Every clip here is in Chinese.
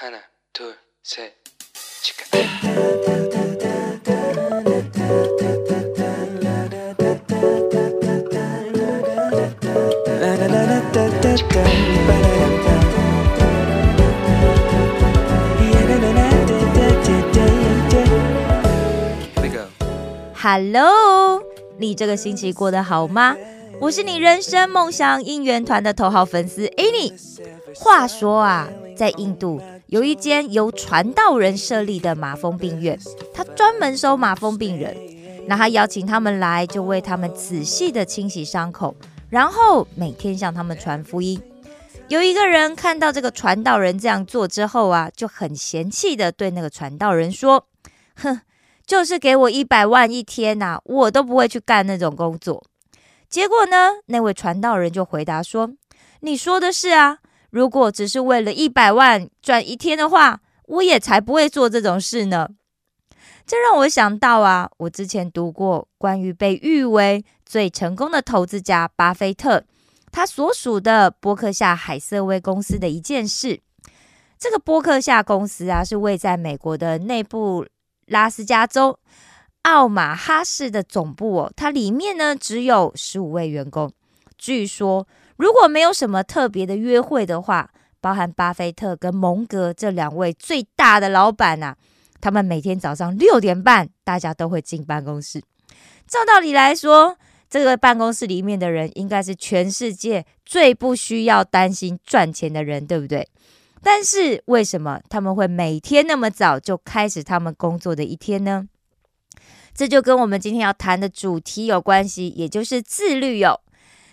하나, 둘, 셋, 치카. Here we go. Hello，你这个星期过得好吗？我是你人生梦想应援团的头号粉丝 Annie。话说啊，在印度 有一间由传道人设立的马蜂病院，他专门收马蜂病人。那他邀请他们来，就为他们仔细的清洗伤口，然后每天向他们传福音。有一个人看到这个传道人这样做之后啊，就很嫌弃的对那个传道人说：“哼。”就是给我一百万一天呐、我都不会去干那种工作。结果呢，那位传道人就回答说：“你说的是啊，如果只是为了一百万赚一天的话，我也才不会做这种事呢。”这让我想到啊，我之前读过关于被誉为最成功的投资家巴菲特，他所属的波克夏海瑟威公司的一件事。这个波克夏公司啊，是位在美国的内部。拉斯加州奥马哈市的总部哦，它里面呢只有十五位员工。据说，如果没有什么特别的约会的话，包含巴菲特跟蒙格这两位最大的老板呐、他们每天早上六点半，大家都会进办公室。照道理来说，这个办公室里面的人应该是全世界最不需要担心赚钱的人，对不对？但是为什么他们会每天那么早就开始他们工作的一天呢？这就跟我们今天要谈的主题有关系，也就是自律哟。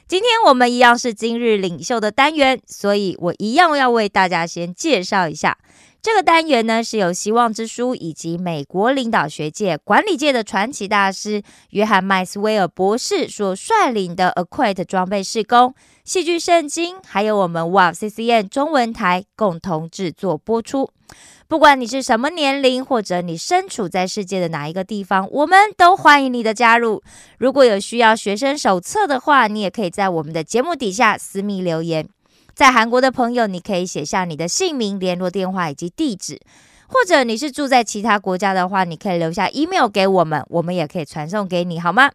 今天我们一样是今日领袖的单元，所以我一样要为大家先介绍一下这个单元呢，是由希望之书以及美国领导学界、管理界的传奇大师约翰麦斯威尔博士所率领的 Acquit 装备施工。戏剧圣经，还有我们 Wow CCN 中文台共同制作播出。不管你是什么年龄，或者你身处在世界的哪一个地方，我们都欢迎你的加入。如果有需要学生手册的话，你也可以在我们的节目底下私密留言。在韩国的朋友，你可以写下你的姓名、联络电话以及地址；或者你是住在其他国家的话，你可以留下 email 给我们，我们也可以传送给你，好吗？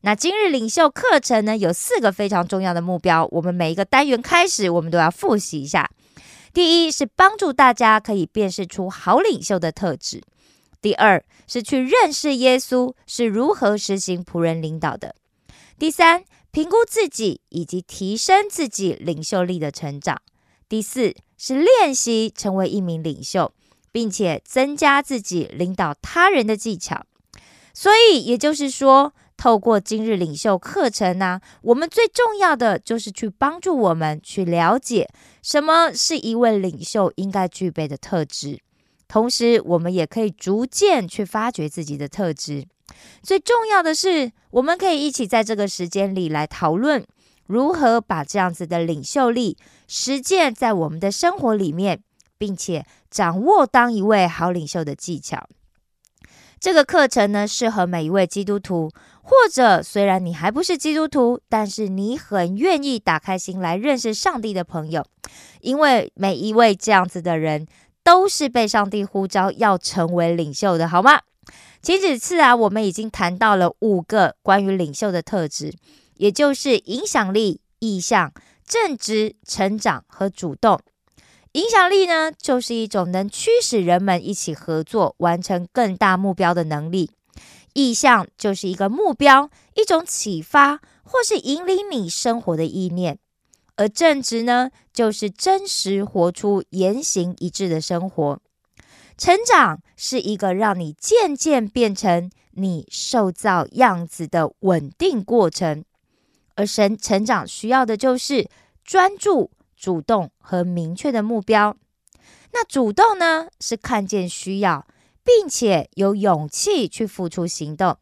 那今日领袖课程呢，有四个非常重要的目标，我们每一个单元开始，我们都要复习一下。第一是帮助大家可以辨识出好领袖的特质；第二是去认识耶稣是如何实行仆人领导的；第三，评估自己以及提升自己领袖力的成长；第四是练习成为一名领袖，并且增加自己领导他人的技巧。所以也就是说，透过今日领袖课程呢、我们最重要的就是去帮助我们去了解什么是一位领袖应该具备的特质，同时我们也可以逐渐去发掘自己的特质。最重要的是，我们可以一起在这个时间里来讨论如何把这样子的领袖力实践在我们的生活里面，并且掌握当一位好领袖的技巧。这个课程呢，适合每一位基督徒，或者虽然你还不是基督徒，但是你很愿意打开心来认识上帝的朋友，因为每一位这样子的人都是被上帝呼召要成为领袖的，好吗？前几次啊，我们已经谈到了五个关于领袖的特质，也就是影响力、意向、正直、成长和主动。影响力呢，就是一种能驱使人们一起合作、完成更大目标的能力。意向就是一个目标，一种启发，或是引领你生活的意念。而正直呢，就是真实活出言行一致的生活。成长是一个让你渐渐变成你受造样子的稳定过程，而神成长需要的就是专注。主动和明确的目标。那主动呢，是看见需要，并且有勇气去付出行动，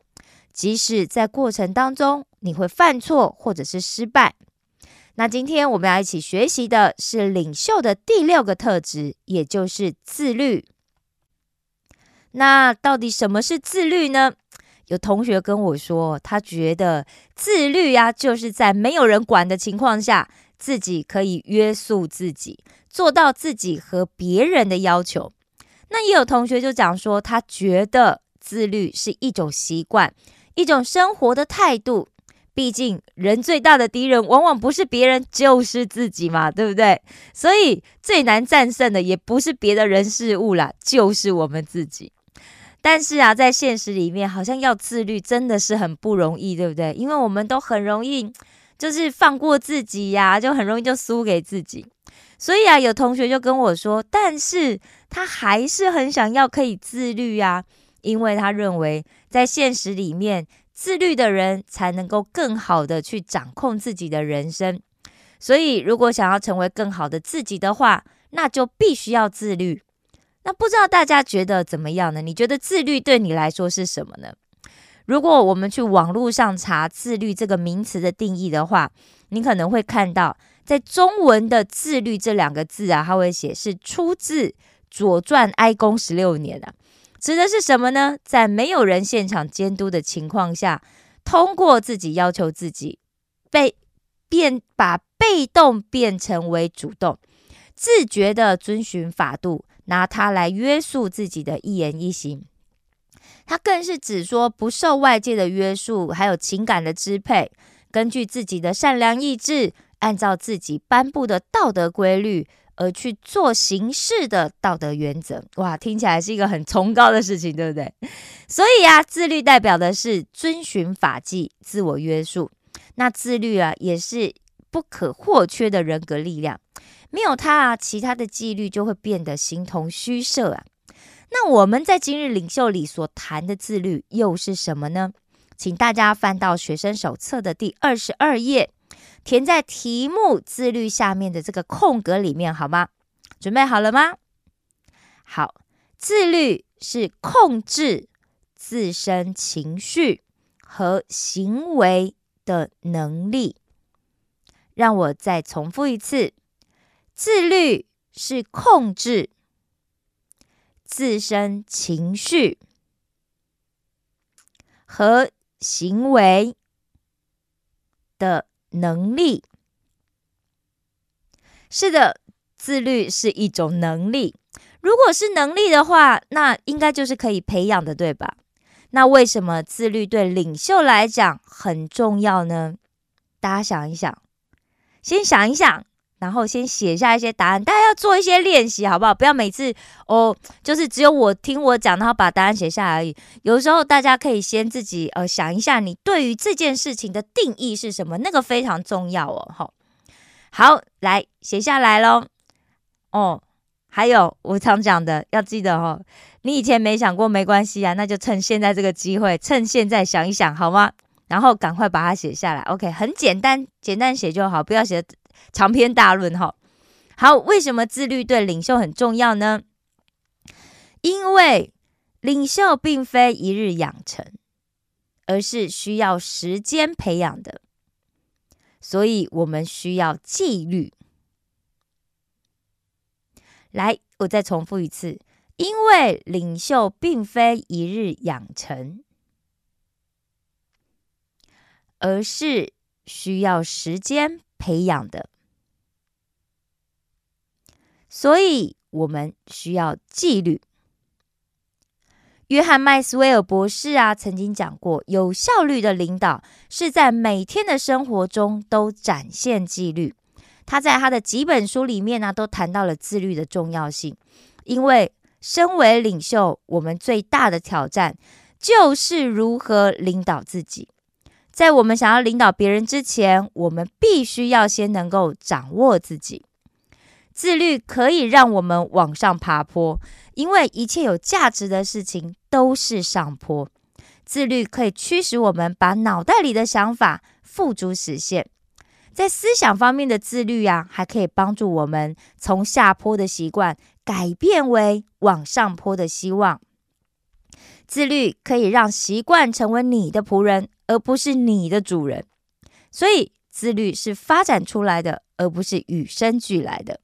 即使在过程当中你会犯错或者是失败。那今天我们要一起学习的是领袖的第六个特质，也就是自律。那到底什么是自律呢？有同学跟我说，他觉得自律呀、就是在没有人管的情况下。自己可以约束自己，做到自己和别人的要求。那也有同学就讲说，他觉得自律是一种习惯，一种生活的态度。毕竟，人最大的敌人往往不是别人，就是自己嘛，对不对？所以最难战胜的也不是别的人事物啦，就是我们自己。但是啊，在现实里面，好像要自律真的是很不容易，对不对？因为我们都很容易就是放过自己呀，就很容易就输给自己。所以啊，有同学就跟我说，但是他还是很想要可以自律呀，因为他认为在现实里面。自律的人才能够更好的去掌控自己的人生，所以如果想要成为更好的自己的话，那就必须要自律。那不知道大家觉得怎么样呢？你觉得自律对你来说是什么呢？如果我们去网络上查“自律”这个名词的定义的话，你可能会看到，在中文的“自律”这两个字啊，它会写是出自《左传》哀公十六年啊。指的是什么呢？在没有人现场监督的情况下，通过自己要求自己，被变把被动变成为主动，自觉的遵循法度，拿它来约束自己的一言一行。它更是指说不受外界的约束，还有情感的支配，根据自己的善良意志，按照自己颁布的道德规律。而去做行事的道德原则，哇，听起来是一个很崇高的事情，对不对？所以啊，自律代表的是遵循法纪、自我约束。那自律啊，也是不可或缺的人格力量。没有它啊，其他的纪律就会变得形同虚设啊。那我们在今日领袖里所谈的自律又是什么呢？请大家翻到学生手册的第二十二页。填在题目“自律”下面的这个空格里面，好吗？准备好了吗？好，自律是控制自身情绪和行为的能力。让我再重复一次：自律是控制自身情绪和行为的。能力是的，自律是一种能力。如果是能力的话，那应该就是可以培养的，对吧？那为什么自律对领袖来讲很重要呢？大家想一想，先想一想。然后先写下一些答案，大家要做一些练习，好不好？不要每次哦，就是只有我听我讲，然后把答案写下来而已。有时候大家可以先自己呃想一下，你对于这件事情的定义是什么？那个非常重要哦。好，好，来写下来喽。哦，还有我常讲的，要记得哦，你以前没想过没关系啊，那就趁现在这个机会，趁现在想一想好吗？然后赶快把它写下来。OK，很简单，简单写就好，不要写。长篇大论哈，好，为什么自律对领袖很重要呢？因为领袖并非一日养成，而是需要时间培养的，所以我们需要纪律。来，我再重复一次，因为领袖并非一日养成，而是需要时间。培养的，所以我们需要纪律。约翰麦斯威尔博士啊，曾经讲过，有效率的领导是在每天的生活中都展现纪律。他在他的几本书里面呢，都谈到了自律的重要性。因为身为领袖，我们最大的挑战就是如何领导自己。在我们想要领导别人之前，我们必须要先能够掌握自己。自律可以让我们往上爬坡，因为一切有价值的事情都是上坡。自律可以驱使我们把脑袋里的想法付诸实现。在思想方面的自律呀，还可以帮助我们从下坡的习惯改变为往上坡的希望。自律可以让习惯成为你的仆人。而不是你的主人，所以自律是发展出来的，而不是与生俱来的。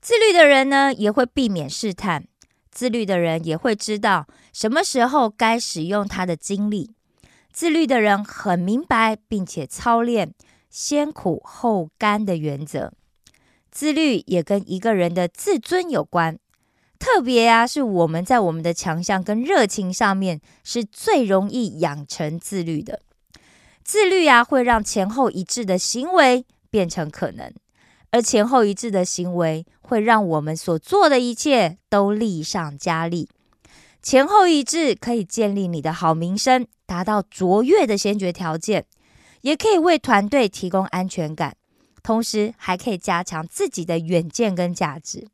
自律的人呢，也会避免试探；自律的人也会知道什么时候该使用他的精力。自律的人很明白，并且操练“先苦后甘”的原则。自律也跟一个人的自尊有关。特别啊，是我们在我们的强项跟热情上面是最容易养成自律的。自律啊，会让前后一致的行为变成可能，而前后一致的行为会让我们所做的一切都力上加力。前后一致可以建立你的好名声，达到卓越的先决条件，也可以为团队提供安全感，同时还可以加强自己的远见跟价值。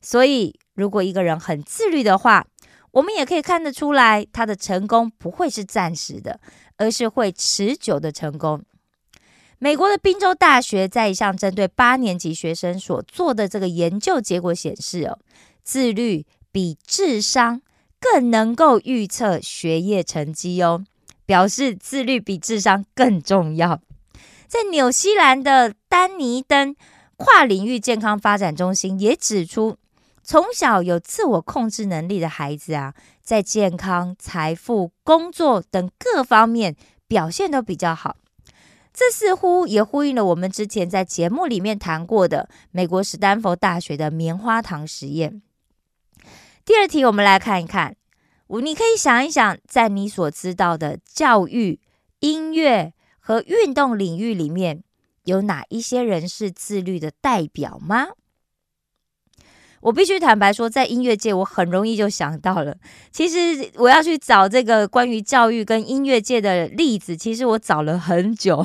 所以。如果一个人很自律的话，我们也可以看得出来，他的成功不会是暂时的，而是会持久的成功。美国的宾州大学在一项针对八年级学生所做的这个研究结果显示，哦，自律比智商更能够预测学业成绩哦，表示自律比智商更重要。在纽西兰的丹尼登跨领域健康发展中心也指出。从小有自我控制能力的孩子啊，在健康、财富、工作等各方面表现都比较好。这似乎也呼应了我们之前在节目里面谈过的美国史丹佛大学的棉花糖实验。第二题，我们来看一看，你可以想一想，在你所知道的教育、音乐和运动领域里面，有哪一些人是自律的代表吗？我必须坦白说，在音乐界，我很容易就想到了。其实我要去找这个关于教育跟音乐界的例子，其实我找了很久，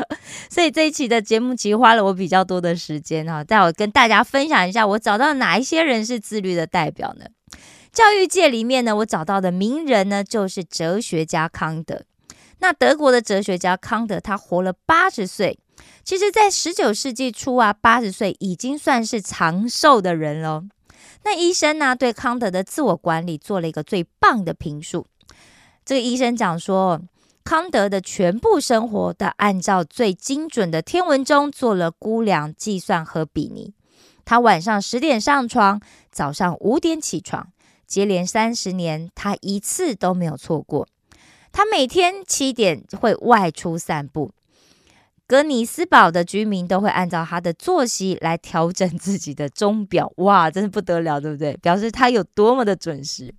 所以这一期的节目其实花了我比较多的时间哈。待会跟大家分享一下，我找到哪一些人是自律的代表呢？教育界里面呢，我找到的名人呢，就是哲学家康德。那德国的哲学家康德，他活了八十岁。其实，在十九世纪初啊，八十岁已经算是长寿的人了。那医生呢，对康德的自我管理做了一个最棒的评述。这个医生讲说，康德的全部生活都按照最精准的天文钟做了估量、计算和比拟。他晚上十点上床，早上五点起床，接连三十年，他一次都没有错过。他每天七点会外出散步。格尼斯堡的居民都会按照他的作息来调整自己的钟表，哇，真是不得了，对不对？表示他有多么的准时。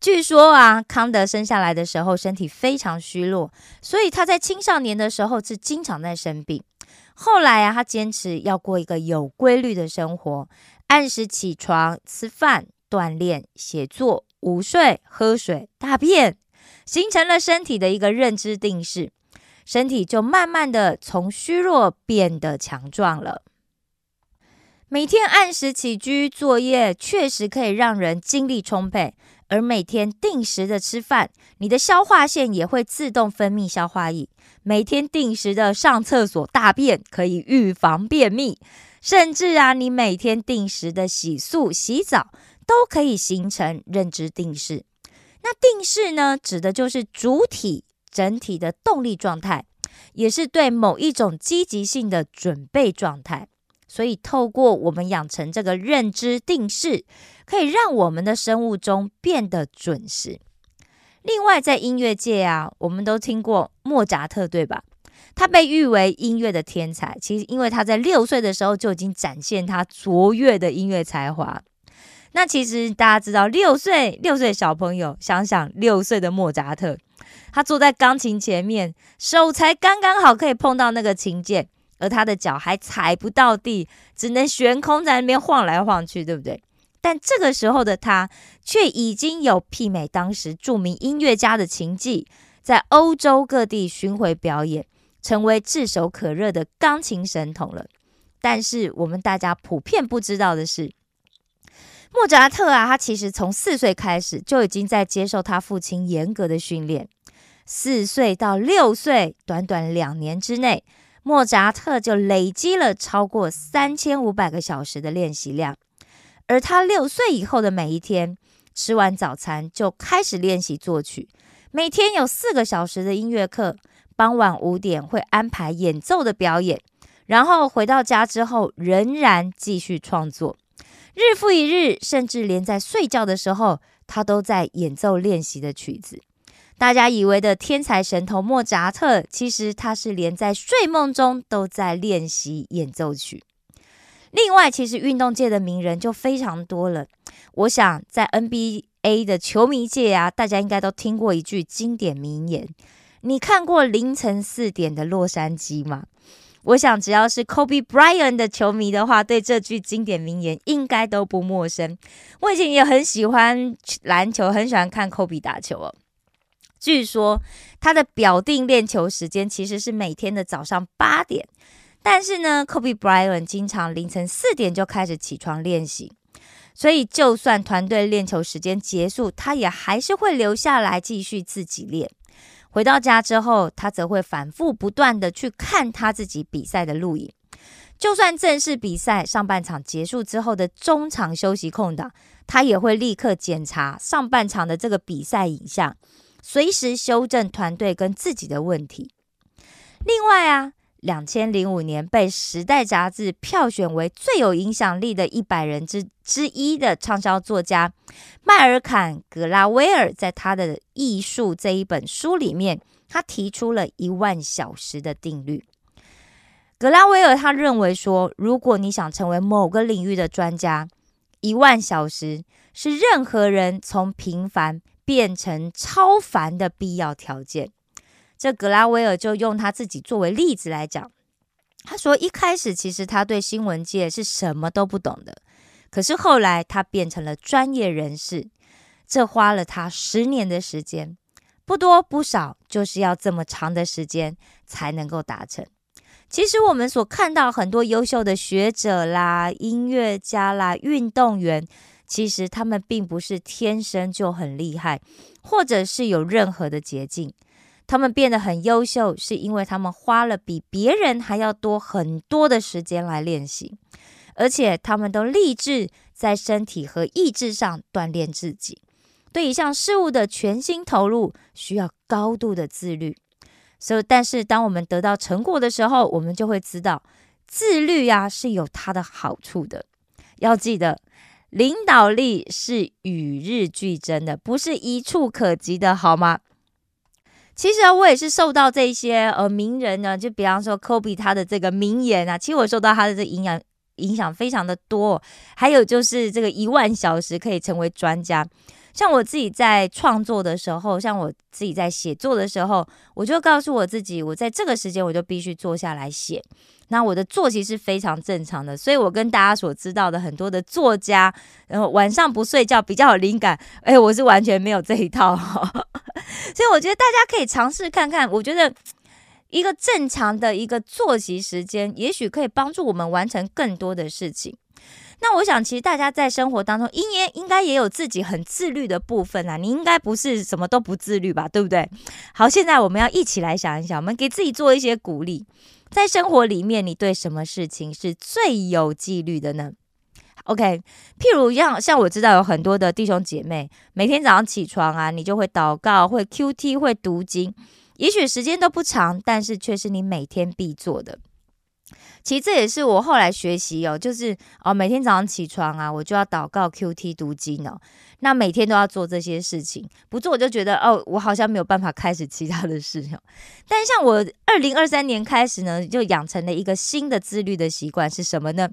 据说啊，康德生下来的时候身体非常虚弱，所以他在青少年的时候是经常在生病。后来啊，他坚持要过一个有规律的生活，按时起床、吃饭、锻炼、写作、午睡、喝水、大便，形成了身体的一个认知定式。身体就慢慢的从虚弱变得强壮了。每天按时起居作业，确实可以让人精力充沛。而每天定时的吃饭，你的消化腺也会自动分泌消化液。每天定时的上厕所大便，可以预防便秘。甚至啊，你每天定时的洗漱洗澡，都可以形成认知定式。那定式呢，指的就是主体。整体的动力状态，也是对某一种积极性的准备状态。所以，透过我们养成这个认知定式，可以让我们的生物钟变得准时。另外，在音乐界啊，我们都听过莫扎特，对吧？他被誉为音乐的天才。其实，因为他在六岁的时候就已经展现他卓越的音乐才华。那其实大家知道，六岁六岁小朋友，想想六岁的莫扎特。他坐在钢琴前面，手才刚刚好可以碰到那个琴键，而他的脚还踩不到地，只能悬空在那边晃来晃去，对不对？但这个时候的他，却已经有媲美当时著名音乐家的琴技，在欧洲各地巡回表演，成为炙手可热的钢琴神童了。但是我们大家普遍不知道的是，莫扎特啊，他其实从四岁开始就已经在接受他父亲严格的训练。四岁到六岁，短短两年之内，莫扎特就累积了超过三千五百个小时的练习量。而他六岁以后的每一天，吃完早餐就开始练习作曲，每天有四个小时的音乐课，傍晚五点会安排演奏的表演，然后回到家之后仍然继续创作，日复一日，甚至连在睡觉的时候，他都在演奏练习的曲子。大家以为的天才神童莫扎特，其实他是连在睡梦中都在练习演奏曲。另外，其实运动界的名人就非常多了。我想在 NBA 的球迷界啊，大家应该都听过一句经典名言：“你看过凌晨四点的洛杉矶吗？”我想，只要是 Kobe Bryant 的球迷的话，对这句经典名言应该都不陌生。我以前也很喜欢篮球，很喜欢看 Kobe 打球哦。据说他的表定练球时间其实是每天的早上八点。但是呢，Kobe Bryant 经常凌晨四点就开始起床练习，所以就算团队练球时间结束，他也还是会留下来继续自己练。回到家之后，他则会反复不断的去看他自己比赛的录影。就算正式比赛上半场结束之后的中场休息空档，他也会立刻检查上半场的这个比赛影像，随时修正团队跟自己的问题。另外啊。两千零五年被《时代》杂志票选为最有影响力的一百人之之一的畅销作家迈尔坎·格拉威尔，在他的《艺术》这一本书里面，他提出了一万小时的定律。格拉威尔他认为说，如果你想成为某个领域的专家，一万小时是任何人从平凡变成超凡的必要条件。这格拉威尔就用他自己作为例子来讲，他说一开始其实他对新闻界是什么都不懂的，可是后来他变成了专业人士，这花了他十年的时间，不多不少，就是要这么长的时间才能够达成。其实我们所看到很多优秀的学者啦、音乐家啦、运动员，其实他们并不是天生就很厉害，或者是有任何的捷径。他们变得很优秀，是因为他们花了比别人还要多很多的时间来练习，而且他们都立志在身体和意志上锻炼自己。对一项事物的全心投入，需要高度的自律。所以，但是当我们得到成果的时候，我们就会知道，自律呀是有它的好处的。要记得，领导力是与日俱增的，不是一触可及的，好吗？其实我也是受到这些呃名人呢，就比方说科比他的这个名言啊，其实我受到他的这影响影响非常的多。还有就是这个一万小时可以成为专家。像我自己在创作的时候，像我自己在写作的时候，我就告诉我自己，我在这个时间我就必须坐下来写。那我的作息是非常正常的，所以我跟大家所知道的很多的作家，然后晚上不睡觉比较有灵感，哎，我是完全没有这一套。所以我觉得大家可以尝试看看，我觉得一个正常的一个作息时间，也许可以帮助我们完成更多的事情。那我想，其实大家在生活当中，应该应该也有自己很自律的部分啊。你应该不是什么都不自律吧，对不对？好，现在我们要一起来想一想，我们给自己做一些鼓励。在生活里面，你对什么事情是最有纪律的呢？OK，譬如像像我知道有很多的弟兄姐妹，每天早上起床啊，你就会祷告，会 QT，会读经，也许时间都不长，但是却是你每天必做的。其实这也是我后来学习哦，就是哦，每天早上起床啊，我就要祷告、QT、读经哦。那每天都要做这些事情，不做我就觉得哦，我好像没有办法开始其他的事情。但像我二零二三年开始呢，就养成了一个新的自律的习惯是什么呢？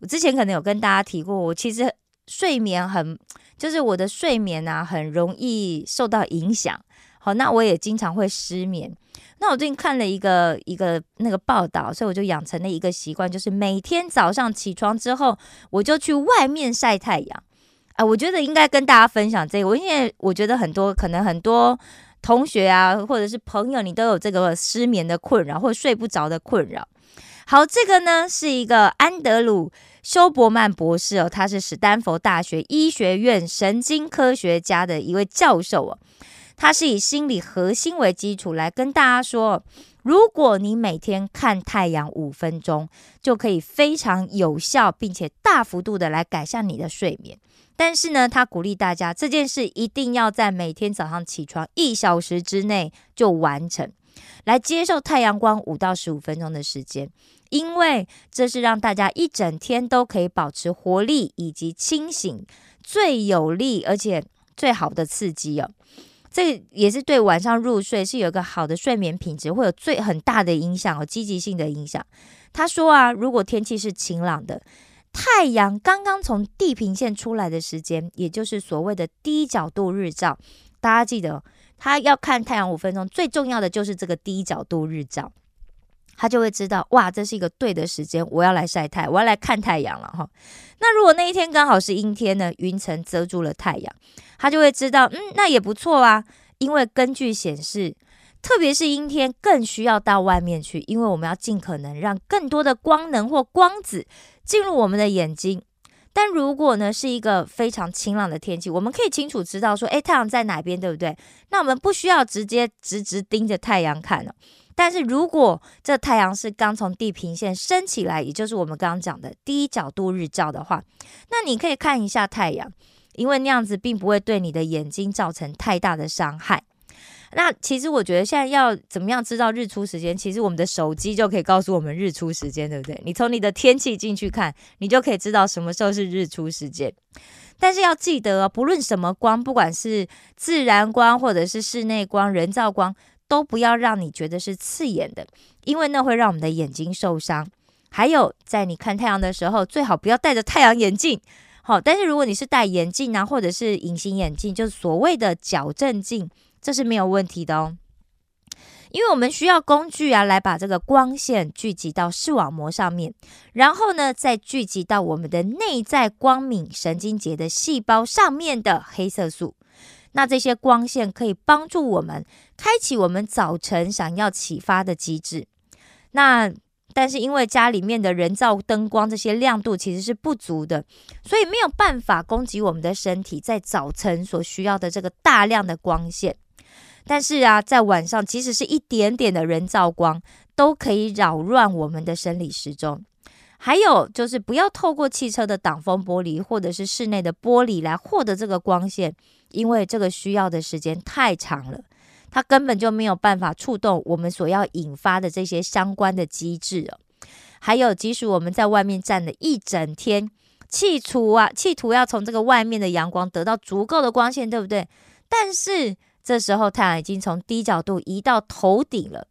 我之前可能有跟大家提过，我其实睡眠很，就是我的睡眠啊，很容易受到影响。好，那我也经常会失眠。那我最近看了一个一个那个报道，所以我就养成了一个习惯，就是每天早上起床之后，我就去外面晒太阳。啊，我觉得应该跟大家分享这个，我因为我觉得很多可能很多同学啊，或者是朋友，你都有这个失眠的困扰，或睡不着的困扰。好，这个呢是一个安德鲁。休伯曼博士哦，他是史丹佛大学医学院神经科学家的一位教授哦。他是以心理核心为基础来跟大家说，如果你每天看太阳五分钟，就可以非常有效并且大幅度的来改善你的睡眠。但是呢，他鼓励大家这件事一定要在每天早上起床一小时之内就完成，来接受太阳光五到十五分钟的时间。因为这是让大家一整天都可以保持活力以及清醒最有力而且最好的刺激哦，这也是对晚上入睡是有一个好的睡眠品质会有最很大的影响哦，积极性的影响。他说啊，如果天气是晴朗的，太阳刚刚从地平线出来的时间，也就是所谓的低角度日照，大家记得，他要看太阳五分钟，最重要的就是这个低角度日照，他就会知道，哇，这是一个对的时间，我要来晒太，我要来看太阳了哈。那如果那一天刚好是阴天呢，云层遮住了太阳，他就会知道，嗯，那也不错啊，因为根据显示。特别是阴天，更需要到外面去，因为我们要尽可能让更多的光能或光子进入我们的眼睛。但如果呢是一个非常晴朗的天气，我们可以清楚知道说，诶，太阳在哪边，对不对？那我们不需要直接直直盯着太阳看了。但是如果这太阳是刚从地平线升起来，也就是我们刚刚讲的低角度日照的话，那你可以看一下太阳，因为那样子并不会对你的眼睛造成太大的伤害。那其实我觉得现在要怎么样知道日出时间？其实我们的手机就可以告诉我们日出时间，对不对？你从你的天气进去看，你就可以知道什么时候是日出时间。但是要记得哦，不论什么光，不管是自然光或者是室内光、人造光，都不要让你觉得是刺眼的，因为那会让我们的眼睛受伤。还有，在你看太阳的时候，最好不要戴着太阳眼镜。好，但是如果你是戴眼镜啊，或者是隐形眼镜，就是所谓的矫正镜。这是没有问题的哦，因为我们需要工具啊，来把这个光线聚集到视网膜上面，然后呢，再聚集到我们的内在光敏神经节的细胞上面的黑色素。那这些光线可以帮助我们开启我们早晨想要启发的机制。那但是因为家里面的人造灯光这些亮度其实是不足的，所以没有办法供给我们的身体在早晨所需要的这个大量的光线。但是啊，在晚上，即使是一点点的人造光，都可以扰乱我们的生理时钟。还有就是，不要透过汽车的挡风玻璃或者是室内的玻璃来获得这个光线，因为这个需要的时间太长了，它根本就没有办法触动我们所要引发的这些相关的机制哦。还有，即使我们在外面站了一整天，企图啊，企图要从这个外面的阳光得到足够的光线，对不对？但是这时候，太阳已经从低角度移到头顶了，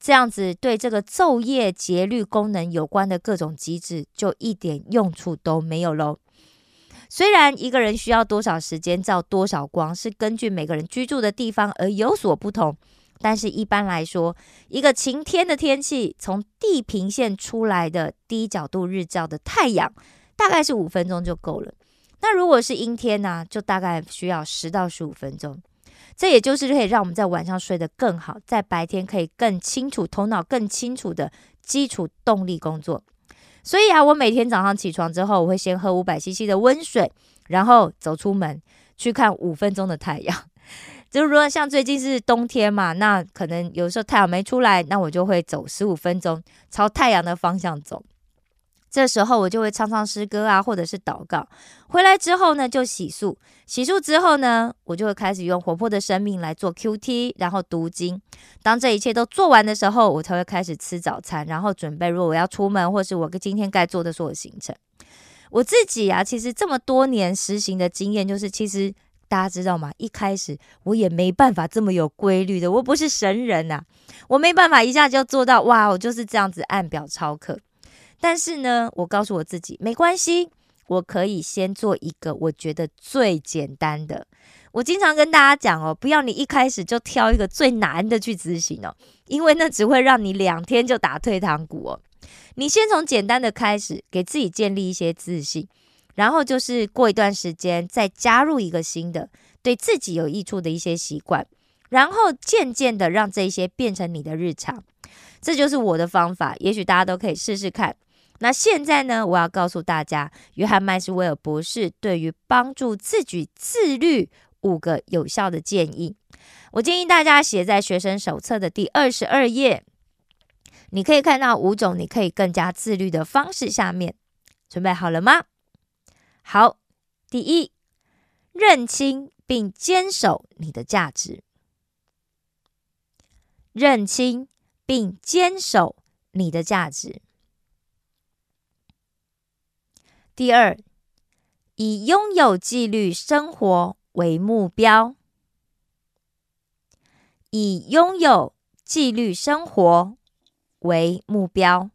这样子对这个昼夜节律功能有关的各种机制就一点用处都没有喽。虽然一个人需要多少时间照多少光是根据每个人居住的地方而有所不同，但是一般来说，一个晴天的天气，从地平线出来的低角度日照的太阳，大概是五分钟就够了。那如果是阴天呢，就大概需要十到十五分钟。这也就是可以让我们在晚上睡得更好，在白天可以更清楚、头脑更清楚的基础动力工作。所以啊，我每天早上起床之后，我会先喝五百 CC 的温水，然后走出门去看五分钟的太阳。就是说，像最近是冬天嘛，那可能有时候太阳没出来，那我就会走十五分钟，朝太阳的方向走。这时候我就会唱唱诗歌啊，或者是祷告。回来之后呢，就洗漱。洗漱之后呢，我就会开始用活泼的生命来做 Q T，然后读经。当这一切都做完的时候，我才会开始吃早餐，然后准备如果我要出门，或是我今天该做的所有行程。我自己啊，其实这么多年实行的经验，就是其实大家知道吗？一开始我也没办法这么有规律的，我不是神人呐，我没办法一下就做到哇，我就是这样子按表操课。但是呢，我告诉我自己没关系，我可以先做一个我觉得最简单的。我经常跟大家讲哦，不要你一开始就挑一个最难的去执行哦，因为那只会让你两天就打退堂鼓哦。你先从简单的开始，给自己建立一些自信，然后就是过一段时间再加入一个新的对自己有益处的一些习惯，然后渐渐的让这些变成你的日常。这就是我的方法，也许大家都可以试试看。那现在呢？我要告诉大家，约翰麦斯威尔博士对于帮助自己自律五个有效的建议。我建议大家写在学生手册的第二十二页，你可以看到五种你可以更加自律的方式。下面准备好了吗？好，第一，认清并坚守你的价值。认清并坚守你的价值。第二以拥有纪律生活为目标。以拥有纪律生活为目标。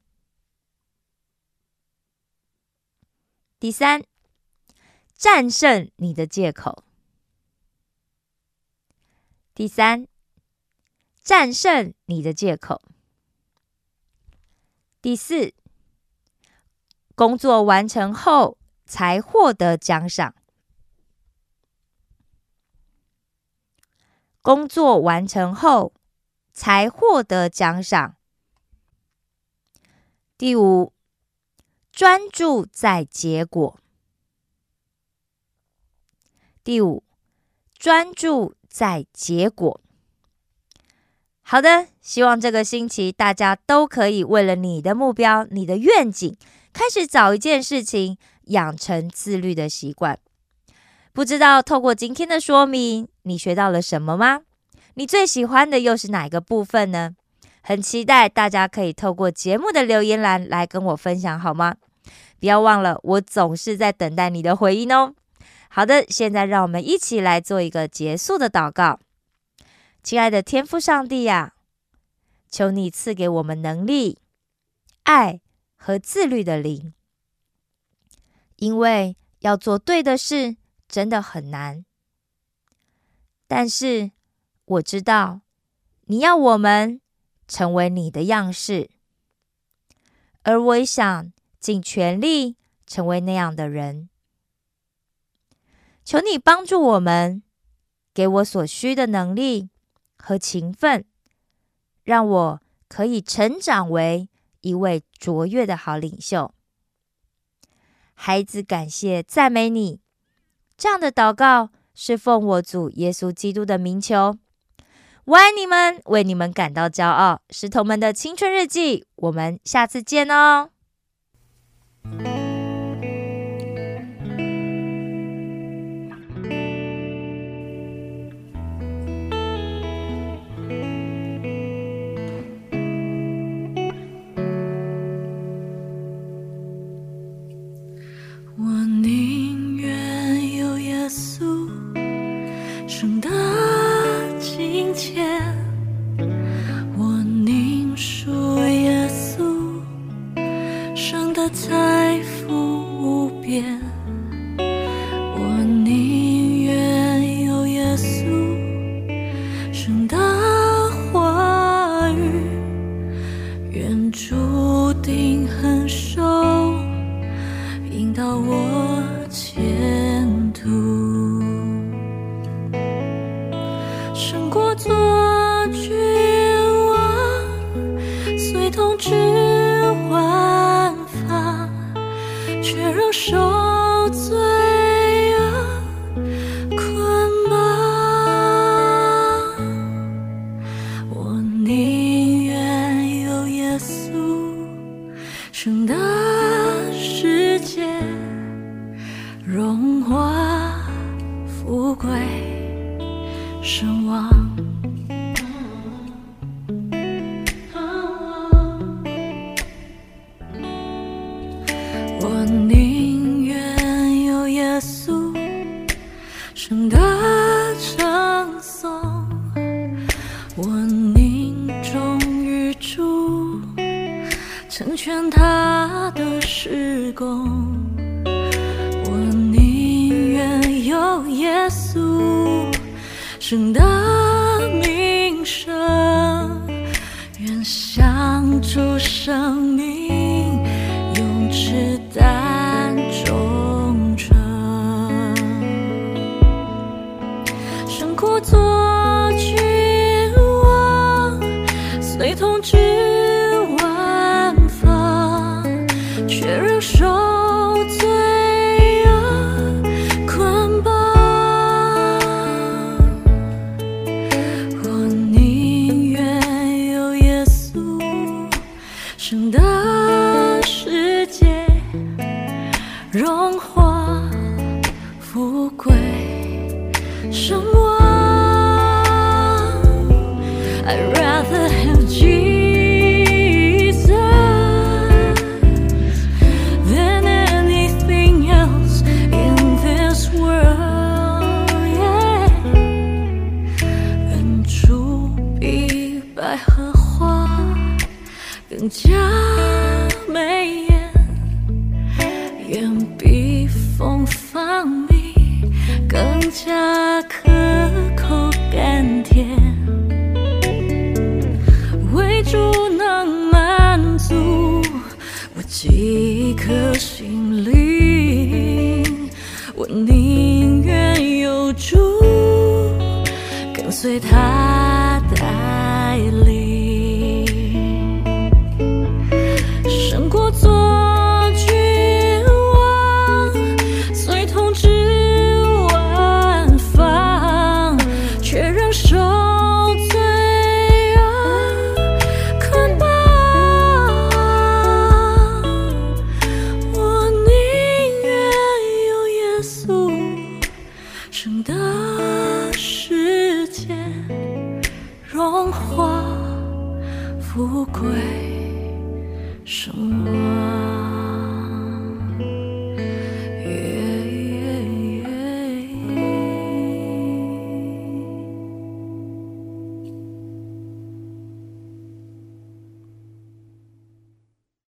第三战胜你的借口。第三战胜你的借口。第四工作完成后才获得奖赏。工作完成后才获得奖赏。第五，专注在结果。第五，专注在结果。好的，希望这个星期大家都可以为了你的目标、你的愿景，开始找一件事情，养成自律的习惯。不知道透过今天的说明，你学到了什么吗？你最喜欢的又是哪个部分呢？很期待大家可以透过节目的留言栏来跟我分享，好吗？不要忘了，我总是在等待你的回应哦。好的，现在让我们一起来做一个结束的祷告。亲爱的天父上帝呀，求你赐给我们能力、爱和自律的灵，因为要做对的事。真的很难，但是我知道你要我们成为你的样式，而我也想尽全力成为那样的人。求你帮助我们，给我所需的能力和勤奋，让我可以成长为一位卓越的好领袖。孩子，感谢赞美你。这样的祷告是奉我主耶稣基督的名求。我爱你们，为你们感到骄傲。石头们的青春日记，我们下次见哦。生的。花富贵声望心灵我宁愿有猪跟随他的